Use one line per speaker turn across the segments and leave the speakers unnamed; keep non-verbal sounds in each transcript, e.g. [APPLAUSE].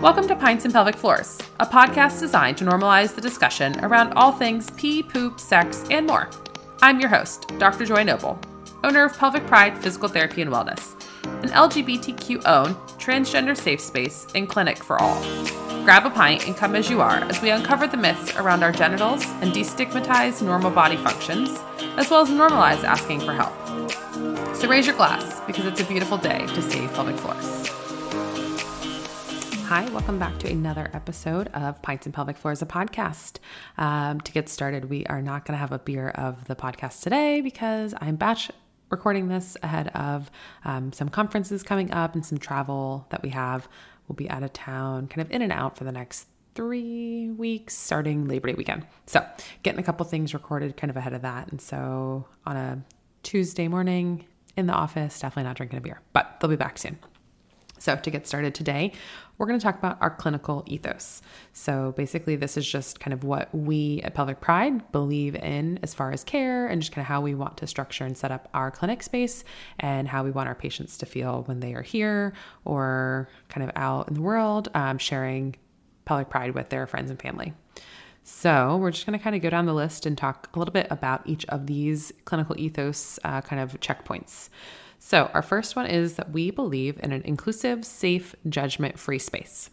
Welcome to Pints and Pelvic Floors, a podcast designed to normalize the discussion around all things pee, poop, sex, and more. I'm your host, Dr. Joy Noble, owner of Pelvic Pride Physical Therapy and Wellness, an LGBTQ owned, transgender safe space and clinic for all. Grab a pint and come as you are as we uncover the myths around our genitals and destigmatize normal body functions, as well as normalize asking for help. So raise your glass because it's a beautiful day to save pelvic floors. Hi, welcome back to another episode of Pints and Pelvic Floors, a podcast. Um, to get started, we are not going to have a beer of the podcast today because I'm batch recording this ahead of um, some conferences coming up and some travel that we have. We'll be out of town, kind of in and out for the next three weeks starting Labor Day weekend. So, getting a couple things recorded kind of ahead of that. And so, on a Tuesday morning in the office, definitely not drinking a beer, but they'll be back soon. So, to get started today, we're going to talk about our clinical ethos. So, basically, this is just kind of what we at Pelvic Pride believe in as far as care and just kind of how we want to structure and set up our clinic space and how we want our patients to feel when they are here or kind of out in the world um, sharing Pelvic Pride with their friends and family. So, we're just going to kind of go down the list and talk a little bit about each of these clinical ethos uh, kind of checkpoints. So, our first one is that we believe in an inclusive, safe, judgment free space.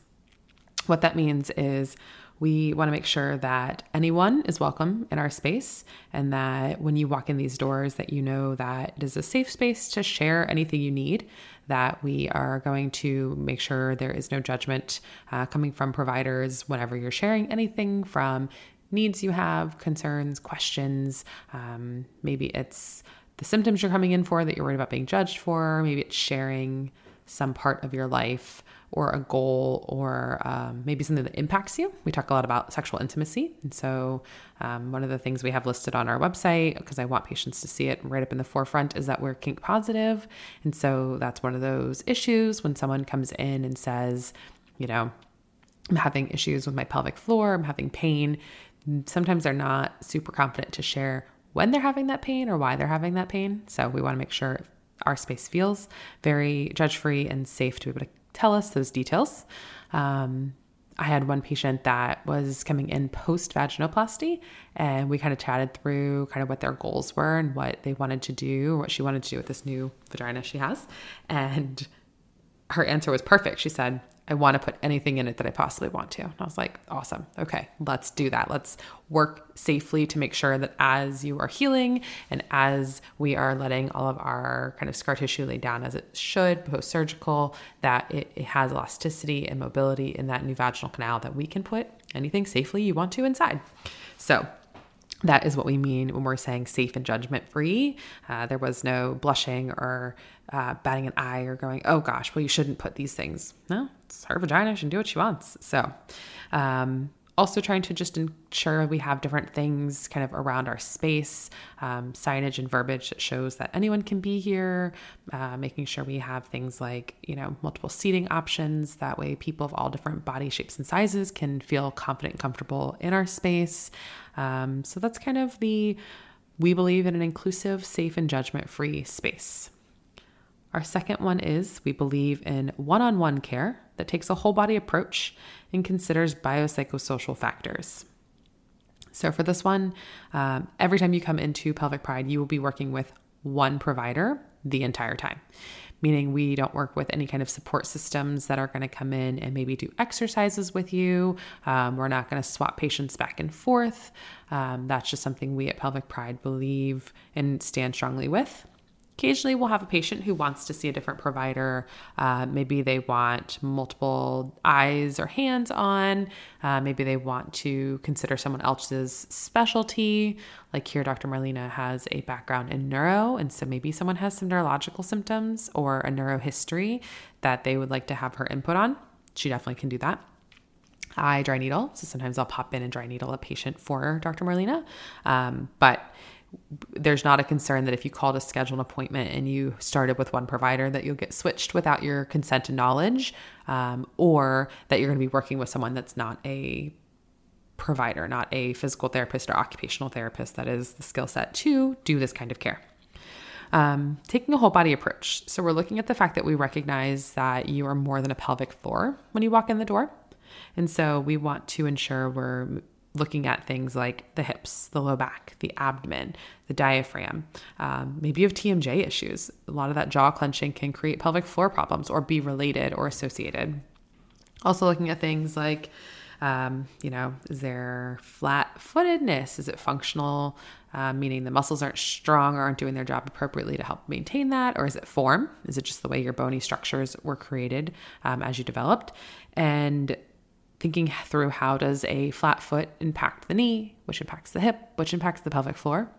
What that means is we want to make sure that anyone is welcome in our space and that when you walk in these doors that you know that it is a safe space to share anything you need that we are going to make sure there is no judgment uh, coming from providers whenever you're sharing anything from needs you have concerns questions um, maybe it's the symptoms you're coming in for that you're worried about being judged for. Maybe it's sharing some part of your life or a goal or um, maybe something that impacts you. We talk a lot about sexual intimacy. And so, um, one of the things we have listed on our website, because I want patients to see it right up in the forefront, is that we're kink positive. And so, that's one of those issues when someone comes in and says, you know, I'm having issues with my pelvic floor, I'm having pain. Sometimes they're not super confident to share when they're having that pain or why they're having that pain. So we want to make sure our space feels very judge free and safe to be able to tell us those details. Um, I had one patient that was coming in post vaginoplasty, and we kind of chatted through kind of what their goals were and what they wanted to do, what she wanted to do with this new vagina she has. And her answer was perfect. She said, I want to put anything in it that I possibly want to. And I was like, awesome. Okay, let's do that. Let's work safely to make sure that as you are healing and as we are letting all of our kind of scar tissue lay down as it should post surgical, that it, it has elasticity and mobility in that new vaginal canal that we can put anything safely you want to inside. So, that is what we mean when we're saying safe and judgment free. Uh, there was no blushing or uh, batting an eye or going, oh gosh, well, you shouldn't put these things. No, it's her vagina. She can do what she wants. So, um, also trying to just ensure we have different things kind of around our space, um, signage and verbiage that shows that anyone can be here, uh, making sure we have things like, you know, multiple seating options. That way, people of all different body shapes and sizes can feel confident and comfortable in our space. Um, so that's kind of the we believe in an inclusive, safe, and judgment free space. Our second one is we believe in one on one care that takes a whole body approach and considers biopsychosocial factors. So, for this one, um, every time you come into Pelvic Pride, you will be working with one provider the entire time, meaning we don't work with any kind of support systems that are going to come in and maybe do exercises with you. Um, we're not going to swap patients back and forth. Um, that's just something we at Pelvic Pride believe and stand strongly with. Occasionally, we'll have a patient who wants to see a different provider. Uh, maybe they want multiple eyes or hands on. Uh, maybe they want to consider someone else's specialty. Like here, Dr. Marlena has a background in neuro, and so maybe someone has some neurological symptoms or a neuro history that they would like to have her input on. She definitely can do that. I dry needle, so sometimes I'll pop in and dry needle a patient for Dr. Marlena. Um, but there's not a concern that if you call to schedule an appointment and you started with one provider that you'll get switched without your consent and knowledge um, or that you're going to be working with someone that's not a provider not a physical therapist or occupational therapist that is the skill set to do this kind of care Um, taking a whole body approach. So we're looking at the fact that we recognize that you are more than a pelvic floor when you walk in the door. And so we want to ensure we're looking at things like the hips, the low back, the abdomen, the diaphragm. Um, maybe you have TMJ issues. A lot of that jaw clenching can create pelvic floor problems or be related or associated. Also, looking at things like, um, you know, is there flat footedness? Is it functional, uh, meaning the muscles aren't strong or aren't doing their job appropriately to help maintain that? Or is it form? Is it just the way your bony structures were created um, as you developed? And thinking through how does a flat foot impact the knee, which impacts the hip, which impacts the pelvic floor.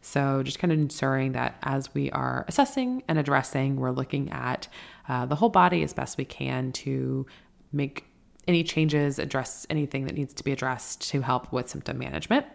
So just kind of ensuring that as we are assessing and addressing, we're looking at uh, the whole body as best we can to make any changes, address anything that needs to be addressed to help with symptom management.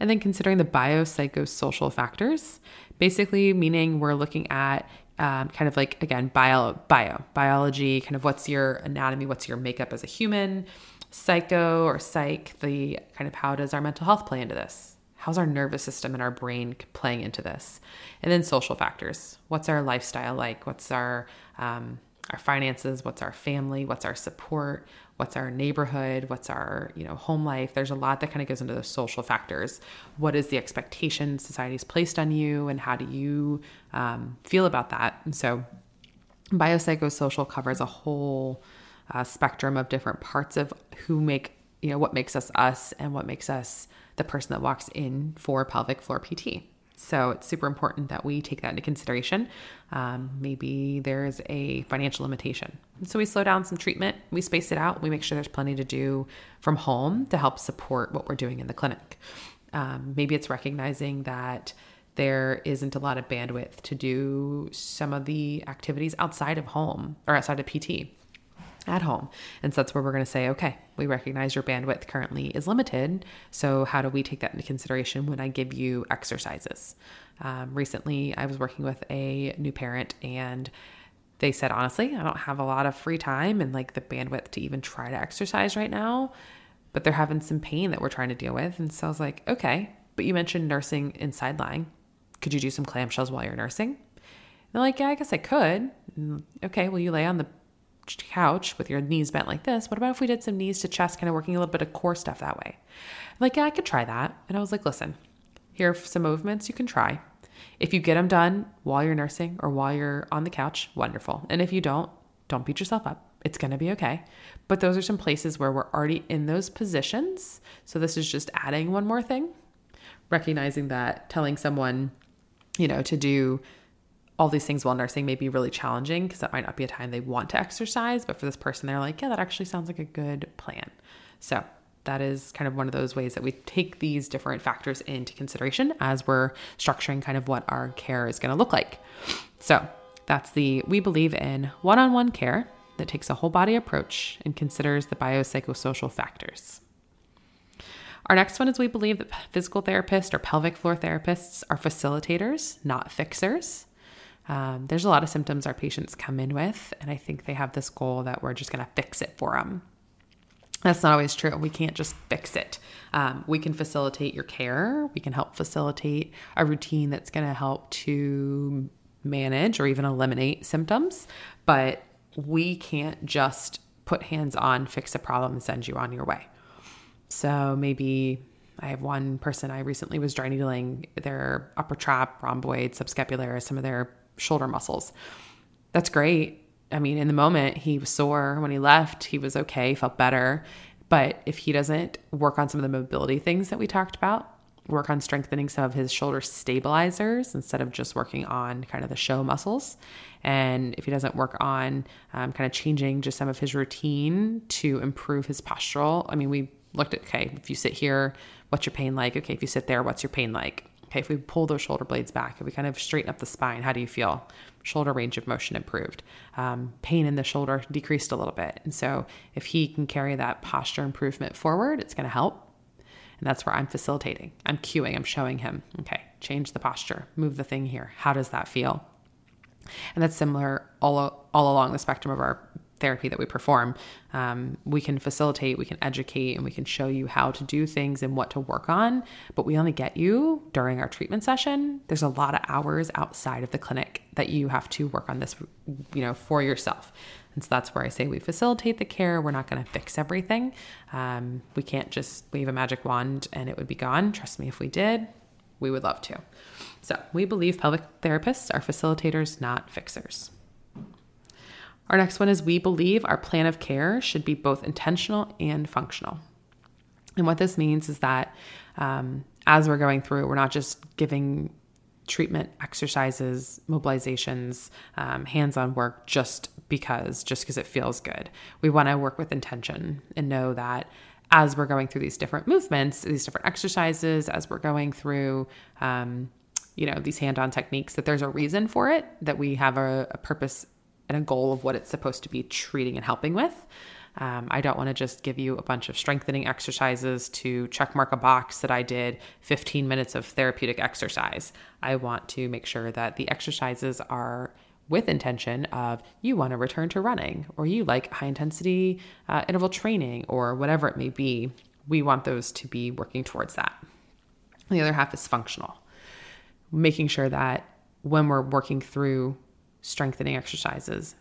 And then considering the biopsychosocial factors, basically meaning we're looking at um, kind of like again bio bio biology kind of what's your anatomy what's your makeup as a human psycho or psych the kind of how does our mental health play into this? How's our nervous system and our brain playing into this? And then social factors. What's our lifestyle like? What's our um, our finances what's our family what's our support what's our neighborhood what's our you know home life. There's a lot that kind of goes into the social factors. What is the expectation society's placed on you and how do you um, feel about that? And so biopsychosocial covers a whole uh, spectrum of different parts of who make you know what makes us us and what makes us the person that walks in for pelvic floor pt so it's super important that we take that into consideration. Um, maybe there's a financial limitation. And so we slow down some treatment, we space it out, we make sure there's plenty to do from home to help support what we're doing in the clinic. Um, maybe it's recognizing that there isn't a lot of bandwidth to do some of the activities outside of home or outside of PT at home. And so that's where we're going to say, okay, we recognize your bandwidth currently is limited. So, how do we take that into consideration when I give you exercises? Um, recently, I was working with a new parent and they said, honestly, I don't have a lot of free time and like the bandwidth to even try to exercise right now, but they're having some pain that we're trying to deal with. And so I was like, okay, but you mentioned nursing inside lying. Could you do some clamshells while you're nursing? And they're like, yeah, I guess I could. And, okay, well, you lay on the couch with your knees bent like this, what about if we did some knees to chest, kind of working a little bit of core stuff that way? Like, yeah, I could try that. And I was like, listen, here are some movements you can try. If you get them done while you're nursing or while you're on the couch, wonderful. And if you don't, don't beat yourself up. It's going to be okay. But those are some places where we're already in those positions. So this is just adding one more thing, recognizing that telling someone, you know, to do all these things while nursing may be really challenging because that might not be a time they want to exercise. But for this person, they're like, yeah, that actually sounds like a good plan. So that is kind of one of those ways that we take these different factors into consideration as we're structuring kind of what our care is going to look like. So that's the we believe in one on one care that takes a whole body approach and considers the biopsychosocial factors. Our next one is we believe that physical therapists or pelvic floor therapists are facilitators, not fixers. Um, there's a lot of symptoms our patients come in with, and I think they have this goal that we're just going to fix it for them. That's not always true. We can't just fix it. Um, we can facilitate your care. We can help facilitate a routine that's going to help to manage or even eliminate symptoms, but we can't just put hands on, fix a problem, and send you on your way. So maybe I have one person I recently was dry needling their upper trap, rhomboid, subscapularis, some of their shoulder muscles. That's great. I mean, in the moment, he was sore. When he left, he was okay, felt better. But if he doesn't work on some of the mobility things that we talked about, work on strengthening some of his shoulder stabilizers instead of just working on kind of the show muscles. And if he doesn't work on um, kind of changing just some of his routine to improve his postural, I mean, we looked at, okay, if you sit here, what's your pain like? Okay, if you sit there, what's your pain like? Okay, if we pull those shoulder blades back, if we kind of straighten up the spine, how do you feel? Shoulder range of motion improved. Um, pain in the shoulder decreased a little bit. And so if he can carry that posture improvement forward, it's going to help. And that's where I'm facilitating. I'm cueing, I'm showing him, okay, change the posture, move the thing here. How does that feel? And that's similar all, all along the spectrum of our therapy that we perform. Um, we can facilitate, we can educate, and we can show you how to do things and what to work on. But we only get you during our treatment session. There's a lot of hours outside of the clinic that you have to work on this, you know, for yourself. And so that's where I say we facilitate the care. We're not going to fix everything. Um, we can't just wave a magic wand and it would be gone. Trust me, if we did, we would love to. So we believe pelvic therapists are facilitators, not fixers. Our next one is we believe our plan of care should be both intentional and functional. And what this means is that um, as we're going through, we're not just giving treatment exercises, mobilizations, um, hands on work just because, just because it feels good. We want to work with intention and know that as we're going through these different movements, these different exercises, as we're going through, um, you know, these hand on techniques, that there's a reason for it, that we have a, a purpose and a goal of what it's supposed to be treating and helping with. Um, I don't want to just give you a bunch of strengthening exercises to check mark a box that I did 15 minutes of therapeutic exercise. I want to make sure that the exercises are with intention of you want to return to running or you like high intensity uh, interval training or whatever it may be. We want those to be working towards that. The other half is functional, making sure that when we're working through strengthening exercises,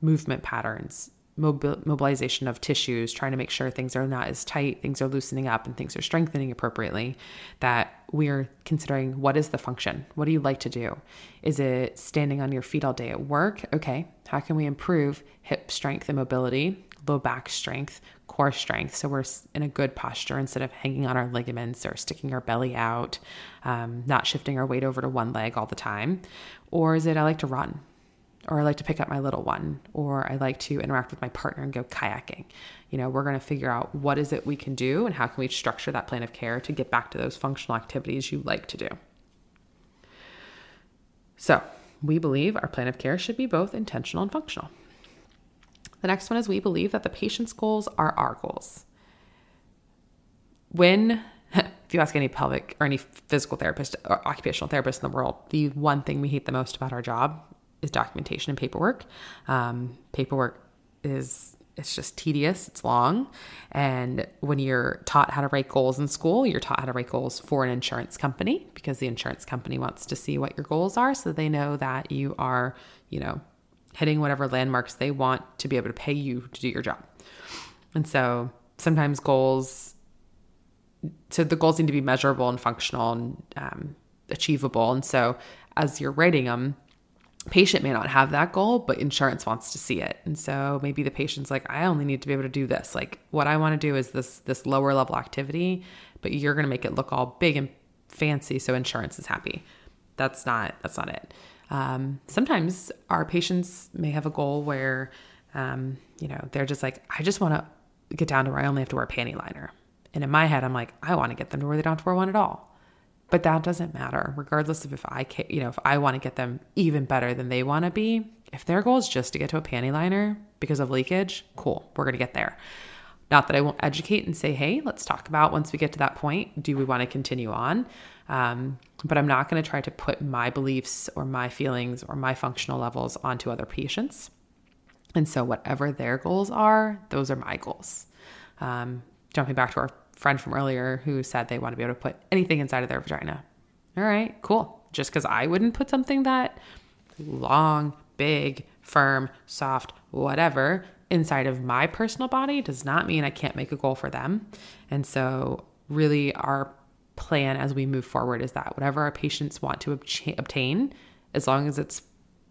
movement patterns, mobilization of tissues, trying to make sure things are not as tight, things are loosening up, and things are strengthening appropriately, that we're considering what is the function? What do you like to do? Is it standing on your feet all day at work? Okay, how can we improve hip strength and mobility, low back strength, core strength? So we're in a good posture instead of hanging on our ligaments or sticking our belly out, um, not shifting our weight over to one leg all the time. Or is it I like to run? Or I like to pick up my little one, or I like to interact with my partner and go kayaking. You know, we're going to figure out what is it we can do and how can we structure that plan of care to get back to those functional activities you like to do. So, we believe our plan of care should be both intentional and functional. The next one is we believe that the patient's goals are our goals. When [LAUGHS] if you ask any pelvic or any physical therapist or occupational therapist in the world, the one thing we hate the most about our job is documentation and paperwork. Um, paperwork is it's just tedious, it's long. And when you're taught how to write goals in school, you're taught how to write goals for an insurance company because the insurance company wants to see what your goals are so they know that you are, you know, hitting whatever landmarks they want to be able to pay you to do your job. And so sometimes goals, so the goals need to be measurable and functional and um, achievable. And so as you're writing them, patient may not have that goal, but insurance wants to see it. And so maybe the patient's like, I only need to be able to do this. Like what I want to do is this this lower level activity, but you're going to make it look all big and fancy so insurance is happy. That's not that's not it. Um, sometimes our patients may have a goal where um, you know, they're just like, I just want to get down to where I only have to wear a panty liner. And in my head, I'm like, I want to get them to where they don't have to wear one at all. But that doesn't matter, regardless of if I can, you know, if I want to get them even better than they want to be. If their goal is just to get to a panty liner because of leakage, cool, we're going to get there. Not that I won't educate and say, hey, let's talk about once we get to that point, do we want to continue on? Um, but I'm not going to try to put my beliefs or my feelings or my functional levels onto other patients. And so, whatever their goals are, those are my goals. Um, jumping back to our friend from earlier who said they want to be able to put anything inside of their vagina. All right, cool. Just because I wouldn't put something that long, big, firm, soft, whatever inside of my personal body does not mean I can't make a goal for them. And so, really, our plan as we move forward is that whatever our patients want to obtain, as long as it's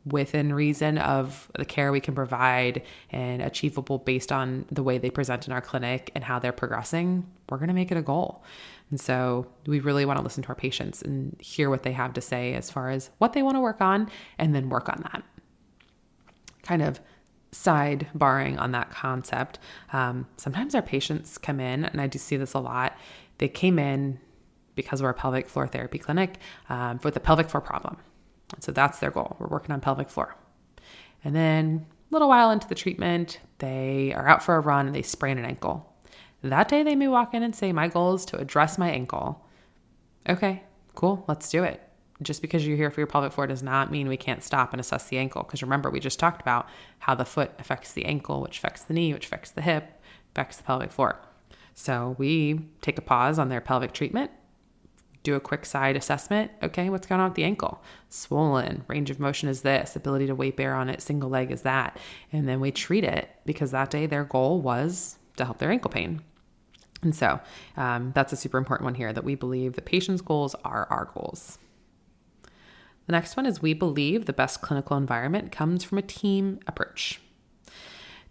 within reason of the care we can provide and achievable based on the way they present in our clinic and how they're progressing, we're going to make it a goal. And so we really want to listen to our patients and hear what they have to say as far as what they want to work on and then work on that. Kind of side barring on that concept, um, sometimes our patients come in, and I do see this a lot. They came in because we're a pelvic floor therapy clinic um, with a pelvic floor problem so that's their goal. We're working on pelvic floor. And then a little while into the treatment, they are out for a run and they sprain an ankle. That day, they may walk in and say, My goal is to address my ankle. Okay, cool, let's do it. just because you're here for your pelvic floor does not mean we can't stop and assess the ankle. Because remember, we just talked about how the foot affects the ankle, which affects the knee, which affects the hip, affects the pelvic floor. So we take a pause on their pelvic treatment, do a quick side assessment. Okay, what's going on with the ankle? Swollen, range of motion is this, ability to weight bear on it, single leg is that. And then we treat it because that day their goal was to help their ankle pain. And so um, that's a super important one here that we believe the patient's goals are our goals. The next one is we believe the best clinical environment comes from a team approach.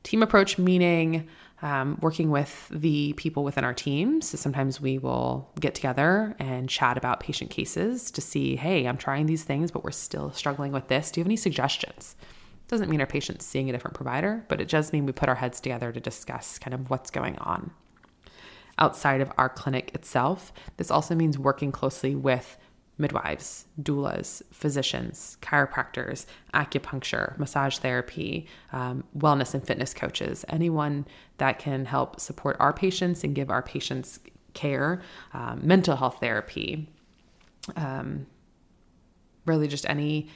Team approach meaning um, working with the people within our team. So sometimes we will get together and chat about patient cases to see, hey, I'm trying these things, but we're still struggling with this. Do you have any suggestions? Doesn't mean our patient's seeing a different provider, but it does mean we put our heads together to discuss kind of what's going on. Outside of our clinic itself, this also means working closely with midwives, doulas, physicians, chiropractors, acupuncture, massage therapy, um, wellness and fitness coaches, anyone that can help support our patients and give our patients care, um, mental health therapy, um, really just any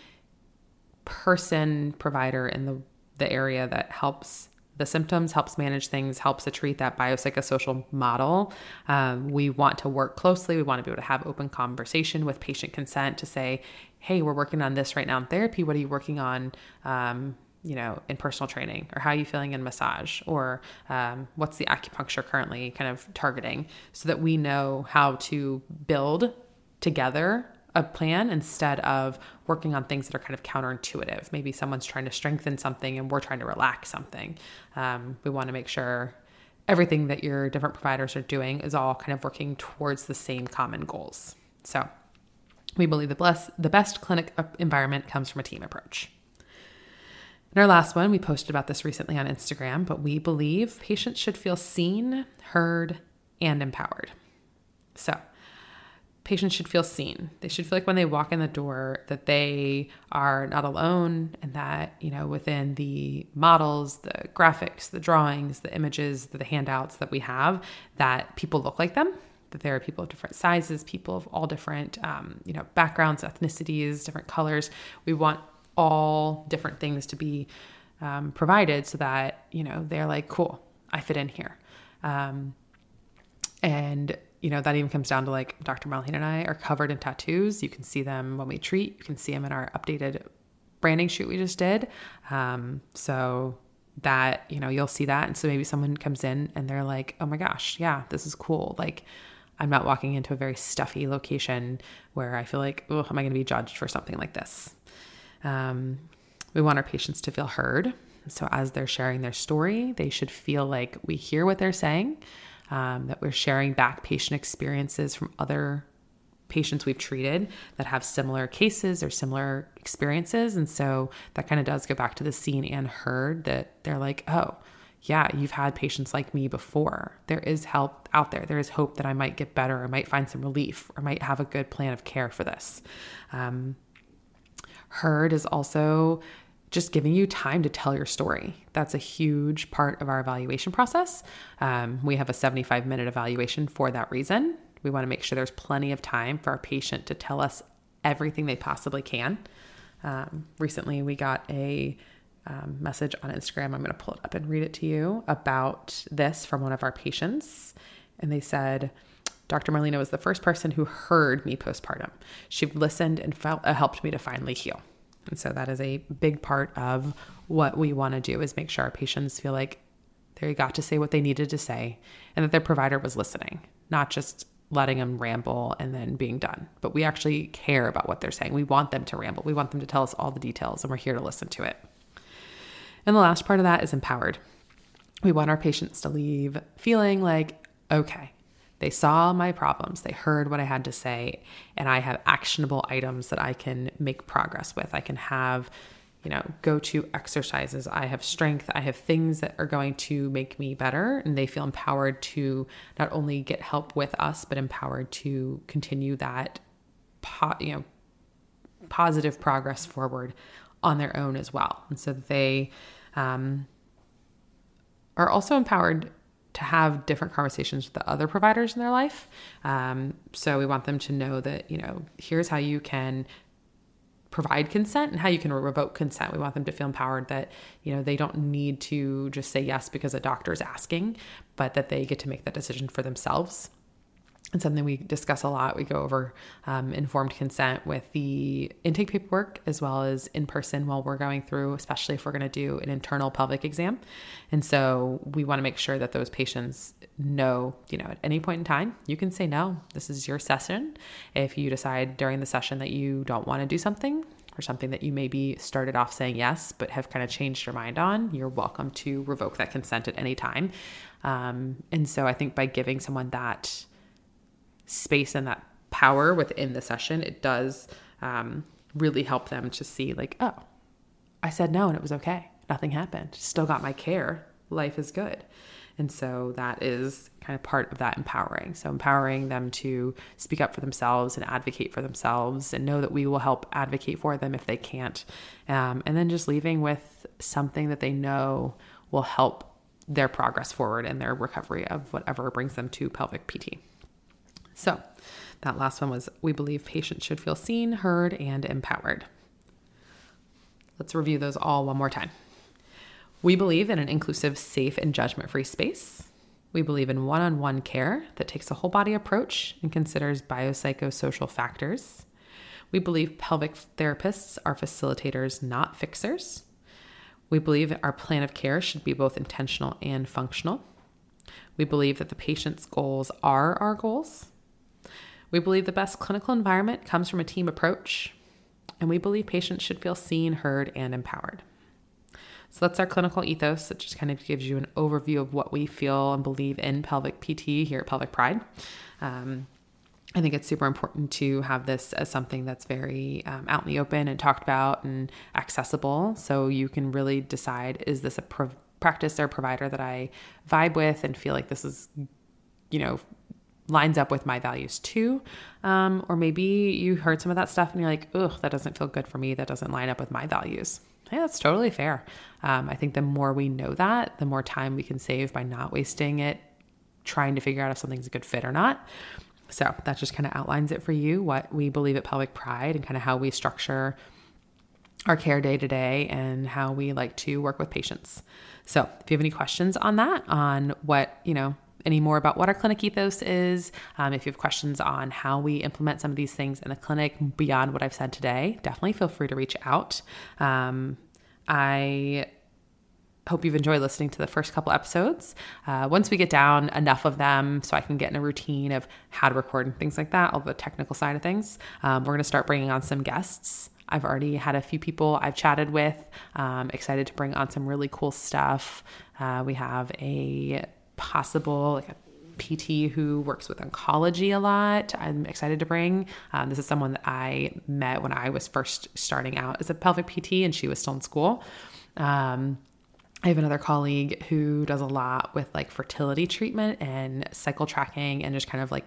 person provider in the the area that helps the symptoms, helps manage things, helps to treat that biopsychosocial model. Um, we want to work closely. We want to be able to have open conversation with patient consent to say, hey, we're working on this right now in therapy. What are you working on? Um, you know, in personal training, or how are you feeling in massage, or um, what's the acupuncture currently kind of targeting, so that we know how to build together a plan instead of working on things that are kind of counterintuitive. Maybe someone's trying to strengthen something and we're trying to relax something. Um, we want to make sure everything that your different providers are doing is all kind of working towards the same common goals. So we believe the, bless, the best clinic environment comes from a team approach. In our last one, we posted about this recently on Instagram, but we believe patients should feel seen, heard, and empowered. So, patients should feel seen. They should feel like when they walk in the door that they are not alone and that, you know, within the models, the graphics, the drawings, the images, the handouts that we have, that people look like them, that there are people of different sizes, people of all different, um, you know, backgrounds, ethnicities, different colors. We want all different things to be um, provided so that, you know, they're like, cool, I fit in here. Um, and you know, that even comes down to like Dr. Marlene and I are covered in tattoos. You can see them when we treat. You can see them in our updated branding shoot we just did. Um, so that, you know, you'll see that. And so maybe someone comes in and they're like, oh my gosh, yeah, this is cool. Like, I'm not walking into a very stuffy location where I feel like, oh, am I going to be judged for something like this? Um, we want our patients to feel heard. So as they're sharing their story, they should feel like we hear what they're saying um, that we're sharing back patient experiences from other patients we've treated that have similar cases or similar experiences. And so that kind of does go back to the seen and heard that they're like, oh, yeah, you've had patients like me before. There is help out there. There is hope that I might get better, or might find some relief, or might have a good plan of care for this. Um, heard is also just giving you time to tell your story. That's a huge part of our evaluation process. Um, we have a 75 minute evaluation for that reason. We want to make sure there's plenty of time for our patient to tell us everything they possibly can. Um, recently, we got a um, message on Instagram. I'm going to pull it up and read it to you about this from one of our patients. And they said, Dr. Marlena was the first person who heard me postpartum. She listened and felt, uh, helped me to finally heal. And so that is a big part of what we want to do is make sure our patients feel like they got to say what they needed to say and that their provider was listening, not just letting them ramble and then being done. But we actually care about what they're saying. We want them to ramble. We want them to tell us all the details and we're here to listen to it. And the last part of that is empowered. We want our patients to leave feeling like, okay, they saw my problems, they heard what I had to say, and I have actionable items that I can make progress with. I can have, you know, go to exercises. I have strength. I have things that are going to make me better, and they feel empowered to not only get help with us, but empowered to continue that, po- you know, positive progress forward on their own as well. And so they um, are also empowered to have different conversations with the other providers in their life. Um, so we want them to know that, you know, here's how you can provide consent and how you can revoke consent. We want them to feel empowered that, you know, they don't need to just say yes because a doctor is asking, but that they get to make that decision for themselves and something we discuss a lot. We go over um, informed consent with the intake paperwork as well as in person while we're going through, especially if we're going to do an internal pelvic exam. And so we want to make sure that those patients know, you know, at any point in time, you can say no. This is your session. If you decide during the session that you don't want to do something, or something that you maybe started off saying yes, but have kind of changed your mind on, you're welcome to revoke that consent at any time. Um, and so I think by giving someone that space and that power within the session, it does um, really help them to see, like, oh, I said no and it was okay. Nothing happened. Still got my care. Life is good. And so that is kind of part of that empowering. So empowering them to speak up for themselves and advocate for themselves and know that we will help advocate for them if they can't. Um, and then just leaving with something that they know will help their progress forward and their recovery of whatever brings them to pelvic PT. So, that last one was we believe patients should feel seen, heard, and empowered. Let's review those all one more time. We believe in an inclusive, safe, and judgment free space. We believe in one on one care that takes a whole body approach and considers biopsychosocial factors. We believe pelvic therapists are facilitators, not fixers. We believe our plan of care should be both intentional and functional. We believe that the patient's goals are our goals. We believe the best clinical environment comes from a team approach, and we believe patients should feel seen, heard, and empowered. So that's our clinical ethos. It just kind of gives you an overview of what we feel and believe in pelvic PT here at Pelvic Pride. Um, I think it's super important to have this as something that's very um, out in the open and talked about and accessible. So you can really decide is this a pro- practice or provider that I vibe with and feel like this is, you know, lines up with my values too. Um, or maybe you heard some of that stuff and you're like, ugh, that doesn't feel good for me. That doesn't line up with my values. Yeah, that's totally fair. Um, I think the more we know that, the more time we can save by not wasting it trying to figure out if something's a good fit or not. So that just kind of outlines it for you what we believe at Pelvic Pride and kind of how we structure our care day to day and how we like to work with patients. So if you have any questions on that, on what, you know, any more about what our clinic ethos is, um, if you have questions on how we implement some of these things in the clinic beyond what I've said today, definitely feel free to reach out. Um, I hope you've enjoyed listening to the first couple episodes. Uh, once we get down enough of them so I can get in a routine of how to record and things like that, all the technical side of things, um, we're going to start bringing on some guests. I've already had a few people I've chatted with. Um, excited to bring on some really cool stuff. Uh, we have a possible like a PT who works with oncology a lot. I'm excited to bring. Um, this is someone that I met when I was first starting out as a pelvic PT, and she was still in school. Um, I have another colleague who does a lot with like fertility treatment and cycle tracking and just kind of like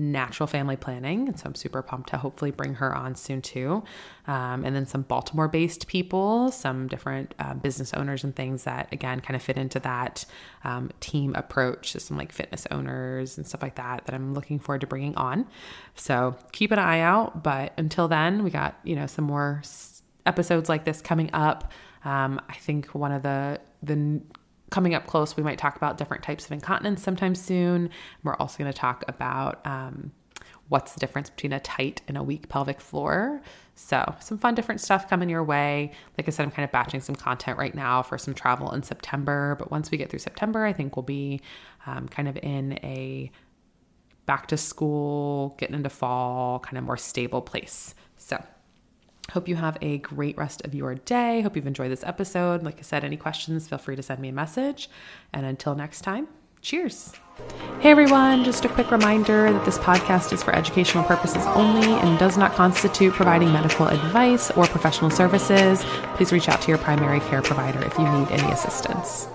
natural family planning. And so I'm super pumped to hopefully bring her on soon too. Um, and then some Baltimore based people, some different uh, business owners and things that, again, kind of fit into that um, team approach. So some like fitness owners and stuff like that that I'm looking forward to bringing on. So keep an eye out. But until then, we got, you know, some more episodes like this coming up. Um, I think one of the the coming up close, we might talk about different types of incontinence sometime soon. We're also going to talk about um, what's the difference between a tight and a weak pelvic floor. So, some fun, different stuff coming your way. Like I said, I'm kind of batching some content right now for some travel in September. But once we get through September, I think we'll be um, kind of in a back to school, getting into fall, kind of more stable place. So, Hope you have a great rest of your day. Hope you've enjoyed this episode. Like I said, any questions, feel free to send me a message. And until next time, cheers. Hey everyone, just a quick reminder that this podcast is for educational purposes only and does not constitute providing medical advice or professional services. Please reach out to your primary care provider if you need any assistance.